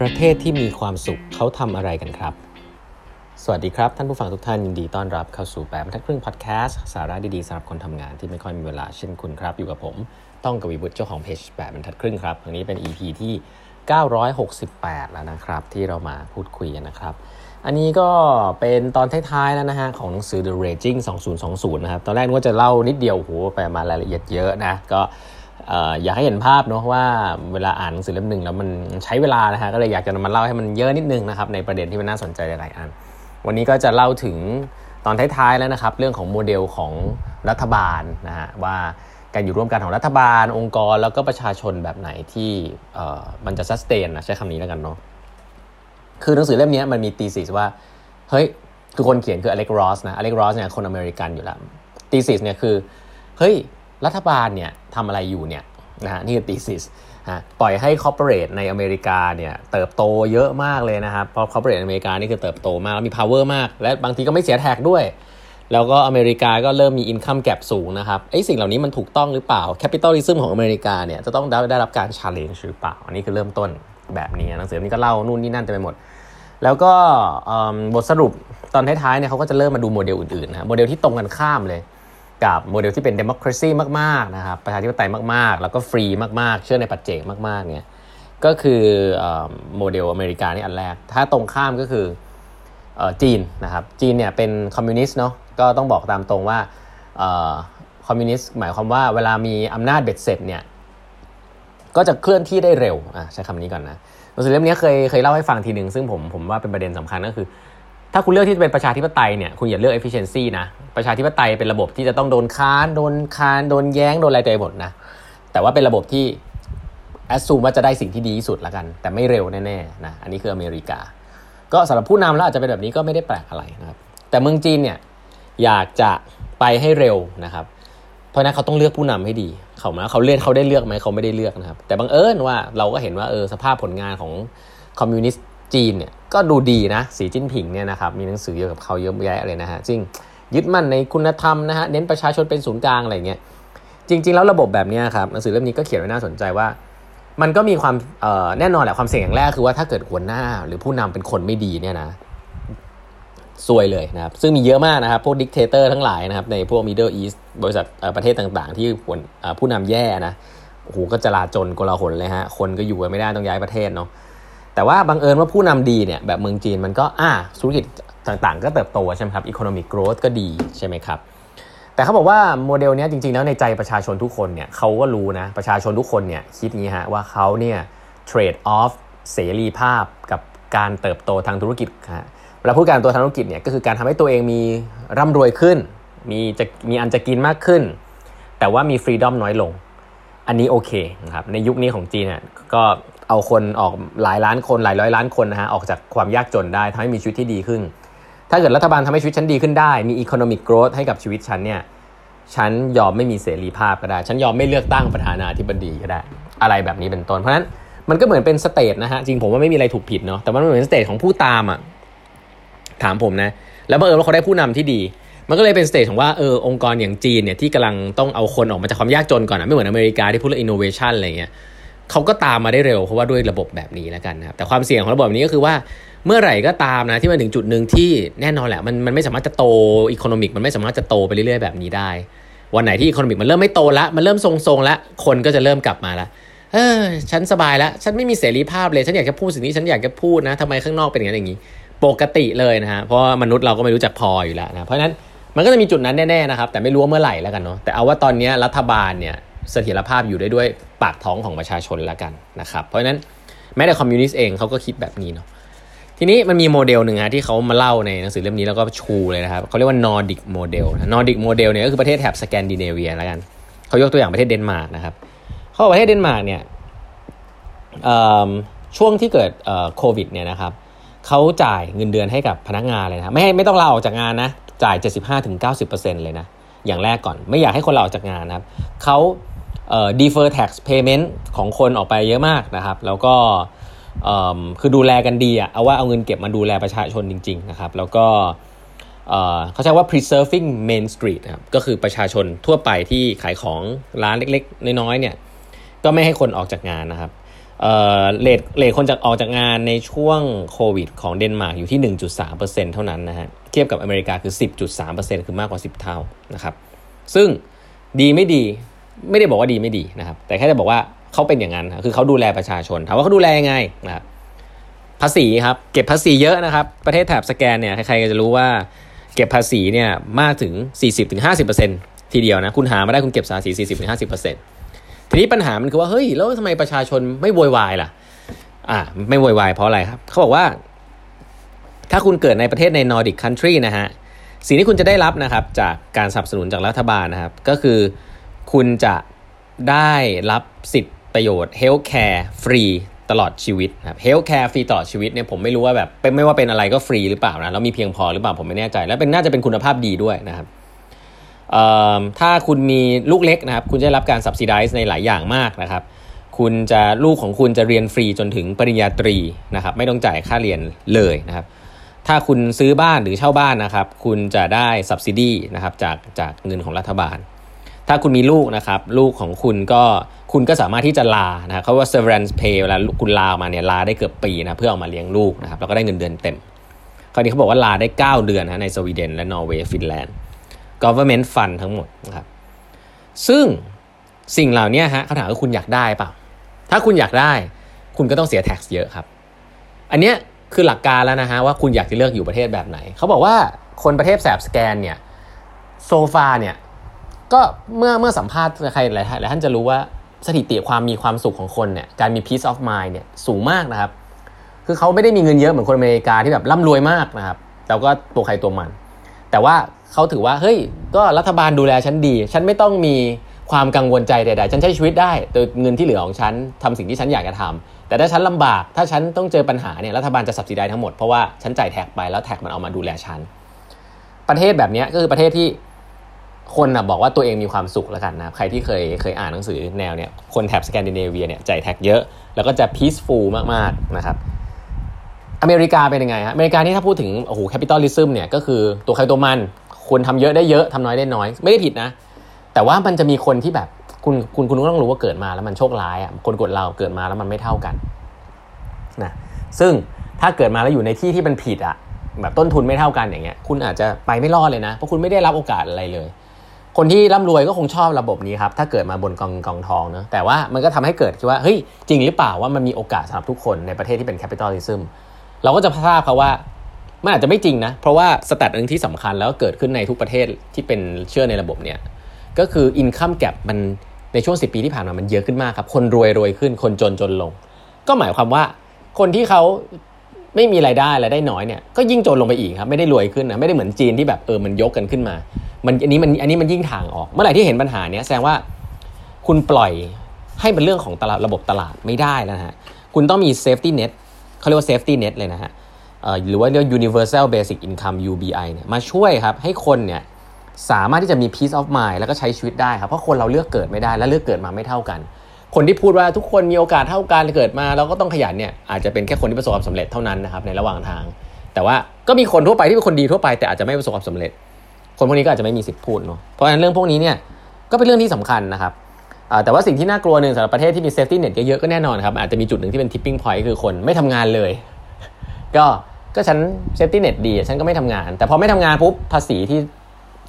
ประเทศที่มีความสุขเขาทำอะไรกันครับ สวัสดีครับ ท่านผู้ฟังทุกท่านยินดีต้อนรับเข้าสู่แปดบรรทัดครึ่งพอดแคสต์สาระดีๆสำหรับคนทำงานที่ไม่ค่อยมีเวลาเช่นคุณครับ อยู่กับผมต้องกวีบุตรเจ้าของเพจแปดบรรทัดครึ่งครับอันนี้เป็น EP ที่ 968 แล้วนะครับ ที่เรามาพูดคุยกันนะครับ อันนี้ก็เป็นตอนท้ายๆแล้วนะฮะของหนังสือ The Raging 2020 นะครับ ตอนแรกว่าจะเล่านิดเดียวโอ้โหไปมารายละเอียดเยอะนะก็ อยากให้เห็นภาพเนาะว่าเวลาอ่านหนังสือเล่มหนึ่งแล้วมันใช้เวลานะฮะก็เลยอยากจะมาเล่าให้มันเยอะนิดนึงนะครับในประเด็นที่มันน่าสนใจหลายๆอัน วันนี้ก็จะเล่าถึงตอนท้ายๆแล้วนะครับ เรื่องของโมเดลของรัฐบาลนะฮะว่าการอยู่ร่วมกันของรัฐบาล องค์กรแล้วก็ประชาชนแบบไหนที่มันจะ sustain นะใช้คำนี้แล้วกันเนาะคือหนังสือเล่มนี้มันมี thesis ว่าเฮ้ยคือคนเขียนคือ Alec Ross นะ Alec Ross เนี่ยคนอเมริกันอยู่แล้วthesis เนี่ยคือเฮ้ย รัฐบาลเนี่ยทำอะไรอยู่เนี่ยนะฮะนี่คือ thesis ฮะปล่อยให้ corporate ในอเมริกาเนี่ยเติบโตเยอะมากเลยนะครับเพราะ corporate อเมริกานี่คือเติบโตมากแล้วมี power มาก และบางทีก็ไม่เสีย tax ด้วย แล้วก็อเมริกาก็เริ่มมี income gap สูงนะครับไอ้สิ่งเหล่านี้มันถูกต้องหรือเปล่า capitalism ของอเมริกาเนี่ยจะต้องได้ได้รับการ challenge หรือเปล่า อันนี้คือเริ่มต้นแบบนี้หนังสือนี้ก็เล่านู่นนี่นั่นเต็มไปหมด แล้วก็บทสรุปตอนท้ายๆเนี่ยเขาก็จะเริ่มมาดูโมเดลอื่นๆนะโมเดลที่ตรงกันข้ามเลย กับโมเดลที่เป็น democracy มากๆนะครับประชาธิปไตยมากๆ แล้วก็ฟรีมากๆ เชื่อในปัจเจกมากๆเนี่ยก็คือโมเดลอเมริกานี่อันแรก ถ้าตรงข้ามก็คือจีนนะครับจีนเนี่ยเป็นคอมมิวนิสต์เนาะก็ต้องบอกตามตรงว่าคอมมิวนิสต์หมายความว่าเวลามีอำนาจเบ็ดเสร็จเนี่ยก็จะเคลื่อนที่ได้เร็วใช้คำนี้ก่อนนะหนังสือเล่มนี้เคยเคยเล่าให้ฟังทีหนึ่งซึ่งผมผมว่าเป็นประเด็นสำคัญก็คือ ถ้าคุณเลือกที่จะเป็นประชาธิปไตยเนี่ยคุณอย่าเลือก efficiency นะประชาธิปไตยเป็นระบบที่จะต้องโดนค้านโดนค้านโดนแย้งโดนอะไรเต็มหมดนะแต่ว่าเป็นระบบที่แอสซูมว่าจะได้สิ่งที่ดีที่สุดละกัน แต่ไม่เร็วแน่ๆนะอันนี้คืออเมริกา ก็สำหรับผู้นำแล้วอาจจะเป็นแบบนี้ก็ไม่ได้แปลกอะไรนะครับแต่เมืองจีนเนี่ยอยากจะไปให้เร็วนะครับ เพราะนั้นเขาต้องเลือกผู้นำให้ดี เขามาเขาเลือกเขาได้เลือกไหมเขาไม่ได้เลือกนะครับ แต่บังเอิญว่าเราก็เห็นว่าเออสภาพผลงานของคอมมิวนิสต์จีนเนี่ย ก็ดูดีนะสีจิ้นผิงเนี่ยนะครับมีหนังสือเยอะกับเขาเยอะแยะเลยนะฮะจริงยึดมั่นในคุณธรรมนะฮะเน้นประชาชนเป็นศูนย์กลางอะไรเงี้ยจริง ๆ แล้วระบบแบบนี้ครับหนังสือเล่มนี้ก็เขียนไว้น่าสนใจว่า มันก็มีความแน่นอนแหละความเสี่ยงอย่างแรกคือว่าถ้าเกิดหัวหน้าหรือผู้นำเป็นคนไม่ดีเนี่ยนะซวยเลยนะครับซึ่งมีเยอะมากนะครับ พวก dictator ทั้งหลายนะครับในพวก Middle East บริษัทประเทศต่างๆ ที่ผู้นำแย่นะโอ้โหก็จะลาจนกลาหนเลยฮะคนก็อยู่กันไม่ได้ต้องย้ายประเทศเนาะ แต่ว่าบังเอิญว่าผู้นำดีเนี่ยแบบเมืองจีนมันก็อ่าธุรกิจต่างๆ ก็เติบโตใช่ไหมครับ economic growth ก็ดีใช่ไหมครับแต่เขาบอกว่าโมเดลนี้จริงๆแล้วในใจประชาชนทุกคนเนี่ยเขาก็รู้นะประชาชนทุกคนเนี่ยคิดงี้ฮะว่าเขาเนี่ย trade off เสรีภาพกับการเติบโตทางธุรกิจฮะเวลาพูดการตัวทางธุรกิจเนี่ยก็คือการทำให้ตัวเองมีร่ำรวยขึ้น มีจะมีอันจะกินมากขึ้น แต่ว่ามี freedom น้อยลง อันนี้โอเคนะครับในยุคนี้ของจีนเนี่ยก็ เอาคนออกหลายล้านคนหลายร้อยล้านคนนะฮะออกจากความยากจนได้ทำให้มีชีวิตที่ดีขึ้น ถ้าเกิดรัฐบาลทำให้ชีวิตฉันดีขึ้นได้ มี economic growth ให้กับชีวิตฉันเนี่ยฉันยอมไม่มีเสรีภาพก็ได้ ฉันยอมไม่เลือกตั้งประธานาธิบดีก็ได้ อะไรแบบนี้เป็นต้น เพราะฉะนั้นมันก็เหมือนเป็น stage นะฮะ จริงผมว่าไม่มีอะไรถูกผิดเนาะ แต่มันเหมือน stage ของผู้ตามอะ ถามผมนะ แล้วบังเอิญว่าเขาได้ผู้นำที่ดี มันก็เลยเป็น stage ของว่าเออองค์กรอย่างจีนเนี่ยที่กำลังต้องเอาคนออกมาจากความยากจนก่อนนะไม่เหมือนอเมริกาที่พูดเรื่องอินโนเวชันอะไรเงี้ย เขาก็ตามมาได้เร็วเพราะว่าด้วยระบบแบบนี้แล้วกันนะครับแต่ความเสี่ยงของระบบนี้ก็คือว่าเมื่อไหร่ก็ตามนะที่มันถึงจุดหนึ่งที่แน่นอนแหละมันมันไม่สามารถจะโต economic มันไม่สามารถจะโตไปเรื่อยๆแบบนี้ได้ วันไหนที่ economic มันเริ่มไม่โตละมันเริ่มทรงๆแล้วคนก็จะเริ่มกลับมาละเออฉันสบายแล้ว ฉันไม่มีเสรีภาพเลย ฉันอยากจะพูดสิ่งนี้ฉันอยากจะพูดนะทำไมข้างนอกเป็นอย่างนั้นอย่างนี้ ปกติเลยนะฮะเพราะมนุษย์เราก็ไม่รู้จักพออยู่แล้วนะเพราะฉะนั้นมันก็จะมีจุดนั้นแน่ๆนะครับแต่ไม่รู้ว่าเมื่อไหร่แล้วกันเนาะแต่เอาว่าตอนนี้รัฐบาลเนี่ยเสถียรภาพอยู่ได้ด้วย ปากท้องของประชาชนแล้วกันนะครับเพราะฉะนั้นแม้แต่คอมมิวนิสต์เองเขาก็คิดแบบนี้เนาะทีนี้มันมีโมเดลหนึ่งฮะที่เขามาเล่าในหนังสือเล่มนี้แล้วก็ชูเลยนะครับเขาเรียกว่า Nordic model Nordic model เนี่ยก็คือประเทศแถบสแกนดิเนเวียแล้วกันเขายกตัวอย่างประเทศเดนมาร์กนะครับเขาบอกประเทศเดนมาร์กเนี่ยช่วงที่เกิดโควิดเนี่ยนะครับเขาจ่ายเงินเดือนให้กับพนักงานเลยนะไม่ให้ไม่ต้องลาออกจากงานนะจ่าย 75-90%เลยนะอย่างแรกก่อนไม่อยากให้คนลาออกจากงานนะครับเขา defer tax payment ของคนออกไปเยอะมากนะครับ แล้วก็คือดูแลกันดีอะเอาว่าเอาเงินเก็บมาดูแลประชาชนจริง ๆ นะครับ แล้วก็เขาใช้ว่า preserving main street นะครับก็คือประชาชนทั่วไปที่ขายของร้านเล็กๆ น้อยๆเนี่ยก็ไม่ให้คนออกจากงานนะครับเลทเลทคนจากออกจากงานในช่วงโควิดของเดนมาร์กอยู่ที่ 1.3%เท่านั้นนะฮะเทียบกับอเมริกาคือ 10.3%คือมากกว่า 10 เท่านะครับ ซึ่งดีไม่ดี ไม่ได้บอกว่าดีไม่ดีนะครับ แต่แค่จะบอกว่าเขาเป็นอย่างนั้นคือเขาดูแลประชาชนถามว่าเขาดูแลยังไงนะครับภาษีครับ เก็บภาษีเยอะนะครับ ประเทศแถบสแกนเนี่ยใครๆก็จะรู้ว่าเก็บภาษีเนี่ยมากถึง 40-50%ทีเดียวนะคุณหามาได้คุณเก็บภาษี40-50%ทีนี้ปัญหามันคือว่าเฮ้ยแล้วทำไมประชาชนไม่โวยวายล่ะอ่าไม่โวยวายเพราะอะไรครับเขาบอกว่า ถ้าคุณเกิดในประเทศใน Nordic country นะฮะสิ่งที่คุณจะได้รับนะครับจากการสนับสนุนจากรัฐบาลนะครับ ก็คือ คุณจะได้รับสิทธิประโยชน์ healthcare ฟรีตลอดชีวิตครับ healthcare ฟรีตลอดชีวิตเนี่ยผมไม่รู้ว่าแบบเป็นไม่ว่าเป็นอะไรก็ฟรีหรือเปล่านะแล้วมีเพียงพอหรือเปล่าผมไม่แน่ใจ แล้วเป็นน่าจะเป็นคุณภาพดีด้วยนะครับถ้าคุณมีลูกเล็กนะครับ คุณจะรับการ subsidize ในหลายอย่างมากนะครับ คุณจะลูกของคุณจะเรียนฟรีจนถึงปริญญาตรีนะครับ ไม่ต้องจ่ายค่าเรียนเลยนะครับ ถ้าคุณซื้อบ้านหรือเช่าบ้านนะครับ คุณจะได้ subsidy นะครับจากจากเงินของรัฐบาล ถ้าคุณมีลูกนะครับ ลูกของคุณก็คุณก็สามารถที่จะลานะเขาว่า severance pay เวลาคุณลามาเนี่ยลาได้เกือบปีนะเพื่อเอามาเลี้ยงลูกนะครับแล้วก็ได้เงินเดือนเต็ม คราวนี้เขาบอกว่าลาได้ 9 เดือนนะในสวีเดนและนอร์เวย์ฟินแลนด์ government fund ทั้งหมดนะครับซึ่งสิ่งเหล่านี้ฮะเขาถามว่าคุณอยากได้เปล่า ถ้าคุณอยากได้คุณก็ต้องเสีย tax เยอะครับ อันนี้คือหลักการแล้วนะฮะว่าคุณอยากจะเลือกอยู่ประเทศแบบไหน เขาบอกว่าคนประเทศแสบสแกนเนี่ยโซฟาเนี่ย ก็เมื่อเมื่อสัมภาษณ์ใครหลายท่านจะรู้ว่าสถิติความมีความสุขของคนเนี่ยการมี peace of mind เนี่ยสูงมากนะครับ คือเขาไม่ได้มีเงินเยอะเหมือนคนอเมริกาที่แบบร่ำรวยมากนะครับแต่ก็ตัวใครตัวมัน แต่ว่าเขาถือว่าเฮ้ยก็รัฐบาลดูแลฉันดี ฉันไม่ต้องมีความกังวลใจใดๆ ฉันใช้ชีวิตได้ โดยเงินที่เหลือของฉันทำสิ่งที่ฉันอยากจะทำแต่ถ้าฉันลำบาก ถ้าฉันต้องเจอปัญหาเนี่ยรัฐบาลจะสับสิได้ทั้งหมด เพราะว่าฉันจ่ายแท็กไปแล้วแท็กมันเอามาดูแลฉัน ประเทศแบบนี้ก็คือประเทศที่ คนนะบอกว่าตัวเองมีความสุขแล้วกันนะใครที่เคยเคยอ่านหนังสือแนวเนี่ยคนแถบสแกนดิเนเวียเนี่ยใจแท็กเยอะ แล้วก็จะ peaceful มากๆนะครับอเมริกาเป็นยังไงฮะอเมริกานี่ถ้าพูดถึงโอ้โห capitalism เนี่ยก็คือตัวใครตัวมันคนทำเยอะได้เยอะทำน้อยได้น้อย ไม่ได้ผิดนะ แต่ว่ามันจะมีคนที่แบบคุณคุณคุณต้องรู้ว่าเกิดมาแล้วมันโชคร้ายอะคนกดเราเกิดมาแล้วมันไม่เท่ากันนะซึ่งถ้าเกิดมาแล้วอยู่ในที่ที่มันผิดอะแบบต้นทุนไม่เท่ากันอย่างเงี้ยคุณอาจจะไปไม่รอดเลยนะเพราะคุณไม่ได้รับโอกาสอะไรเลย คนที่ร่ำรวยก็คงชอบระบบนี้ครับถ้าเกิดมาบนกองกองทองเนะแต่ว่ามันก็ทำให้เกิดคิดว่าเฮ้ยจริงหรือเปล่าว่ามันมีโอกาสสำหรับทุกคนในประเทศที่เป็น capitalism เราก็จะทราบเขาว่ามันอาจจะไม่จริงนะ เพราะว่า stat หนึ่งที่สำคัญแล้วเกิดขึ้นในทุกประเทศที่เป็นเชื่อในระบบเนี่ยก็คืออินคัมแก p มันในช่วงสิบปีที่ผ่านมามันเยอะขึ้นมากครับ คนรวยรวยขึ้นคนจนจนลง ก็หมายความว่าคนที่เขาไม่มีรายได้รายได้น้อยเนี่ยก็ยิ่งจนลงไปอีกครับไม่ได้รวยขึ้นนะไม่ได้เหมือนจีนที่แบบเออมันยกกันขึ้นมา มันอันนี้มันอันนี้มันยิ่งถ่างออก เมื่อไหร่ที่เห็นปัญหาเนี้ยแสดงว่าคุณปล่อยให้เป็นเรื่องของตลาดระบบตลาดไม่ได้แล้วฮะคุณต้องมี safety net เขาเรียกว่า safety net เลยนะฮะหรือว่าเรียก universal basic income UBI เนี่ยมาช่วยครับให้คนเนี่ยสามารถที่จะมี peace of mind แล้วก็ใช้ชีวิตได้ครับ เพราะคนเราเลือกเกิดไม่ได้และเลือกเกิดมาไม่เท่ากัน คนที่พูดว่าทุกคนมีโอกาสเท่ากันเกิดมาเราก็ต้องขยันเนี่ยอาจจะเป็นแค่คนที่ประสบความสำเร็จเท่านั้นนะครับในระหว่างทาง แต่ว่าก็มีคนทั่วไปที่เป็นคนดีทั่วไปแต่อาจจะไม่ประสบความสำเร็จ คนพวกนี้ก็อาจจะไม่มีสิทธิ์พูดเนาะเพราะฉะนั้นเรื่องพวกนี้เนี่ยก็เป็นเรื่องที่สำคัญนะครับแต่ว่าสิ่งที่น่ากลัวหนึ่งสำหรับประเทศที่มี safety net เยอะๆก็แน่นอนครับอาจจะมีจุดหนึ่งที่เป็น tipping point คือคนไม่ทำงานเลย ก็ก็ฉัน safety net ดีฉันก็ไม่ทำงาน แต่พอไม่ทำงานปุ๊บภาษีที่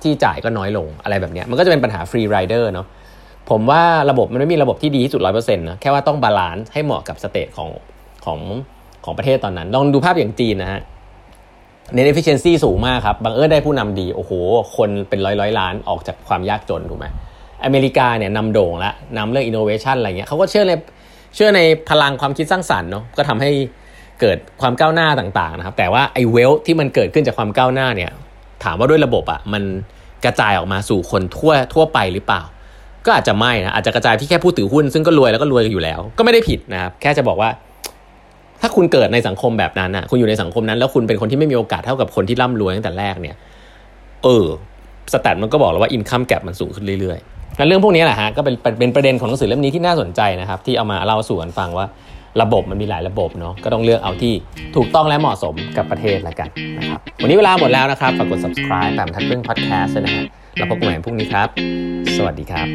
ที่จ่ายก็น้อยลงอะไรแบบนี้มันก็จะเป็นปัญหา free rider เนาะผมว่าระบบมันไม่มีระบบที่ดีที่สุดร้อยเปอร์เซ็นต์นะแค่ว่าต้อง balance ให้เหมาะกับ state ของของของประเทศตอนนั้น ลองดูภาพอย่างจีนนะฮะ เน้น efficiency สูงมากครับบางเอิญได้ผู้นำดี โอ้โห คนเป็นร้อยร้อยล้านออกจากความยากจนถูกไหมอเมริกาเนี่ยนำโด่งละนำเรื่อง innovation อะไรเงี้ยเขาก็เชื่อในเชื่อในพลังความคิดสร้างสรรค์เนาะก็ทำให้เกิดความก้าวหน้าต่างๆนะครับแต่ว่าไอ้เวลที่มันเกิดขึ้นจากความก้าวหน้าเนี่ยถามว่าด้วยระบบอะมันกระจายออกมาสู่คนทั่วทั่วไปหรือเปล่า ก็อาจจะไม่นะอาจจะกระจายที่แค่ผู้ถือหุ้นซึ่งก็รวยแล้วก็รวยอยู่แล้ว ก็ไม่ได้ผิดนะครับแค่จะบอกว่า ถ้าคุณเกิดในสังคมแบบนั้นอะ คุณอยู่ในสังคมนั้น แล้วคุณเป็นคนที่ไม่มีโอกาสเท่ากับคนที่ร่ำรวยตั้งแต่แรกเนี่ย เออสแตทมันก็บอกแล้วว่าอินคัมแกรมันสูงขึ้นเรื่อยๆแล้วเรื่องพวกนี้แหละฮะก็เป็นเป็นประเด็นของหนังสือเล่มนี้ที่น่าสนใจนะครับ ที่เอามาเล่าสู่กันฟังว่าระบบมันมีหลายระบบเนาะก็ต้องเลือกเอาที่ถูกต้องและเหมาะสมกับประเทศละกันนะครับวันนี้เวลาหมดแล้วนะครับฝากกด subscribe แบบทัดเรื่อง podcast ด้วยนะฮะแล้วพบกันใหม่พรุ่งนี้ครับ สวัสดีครับ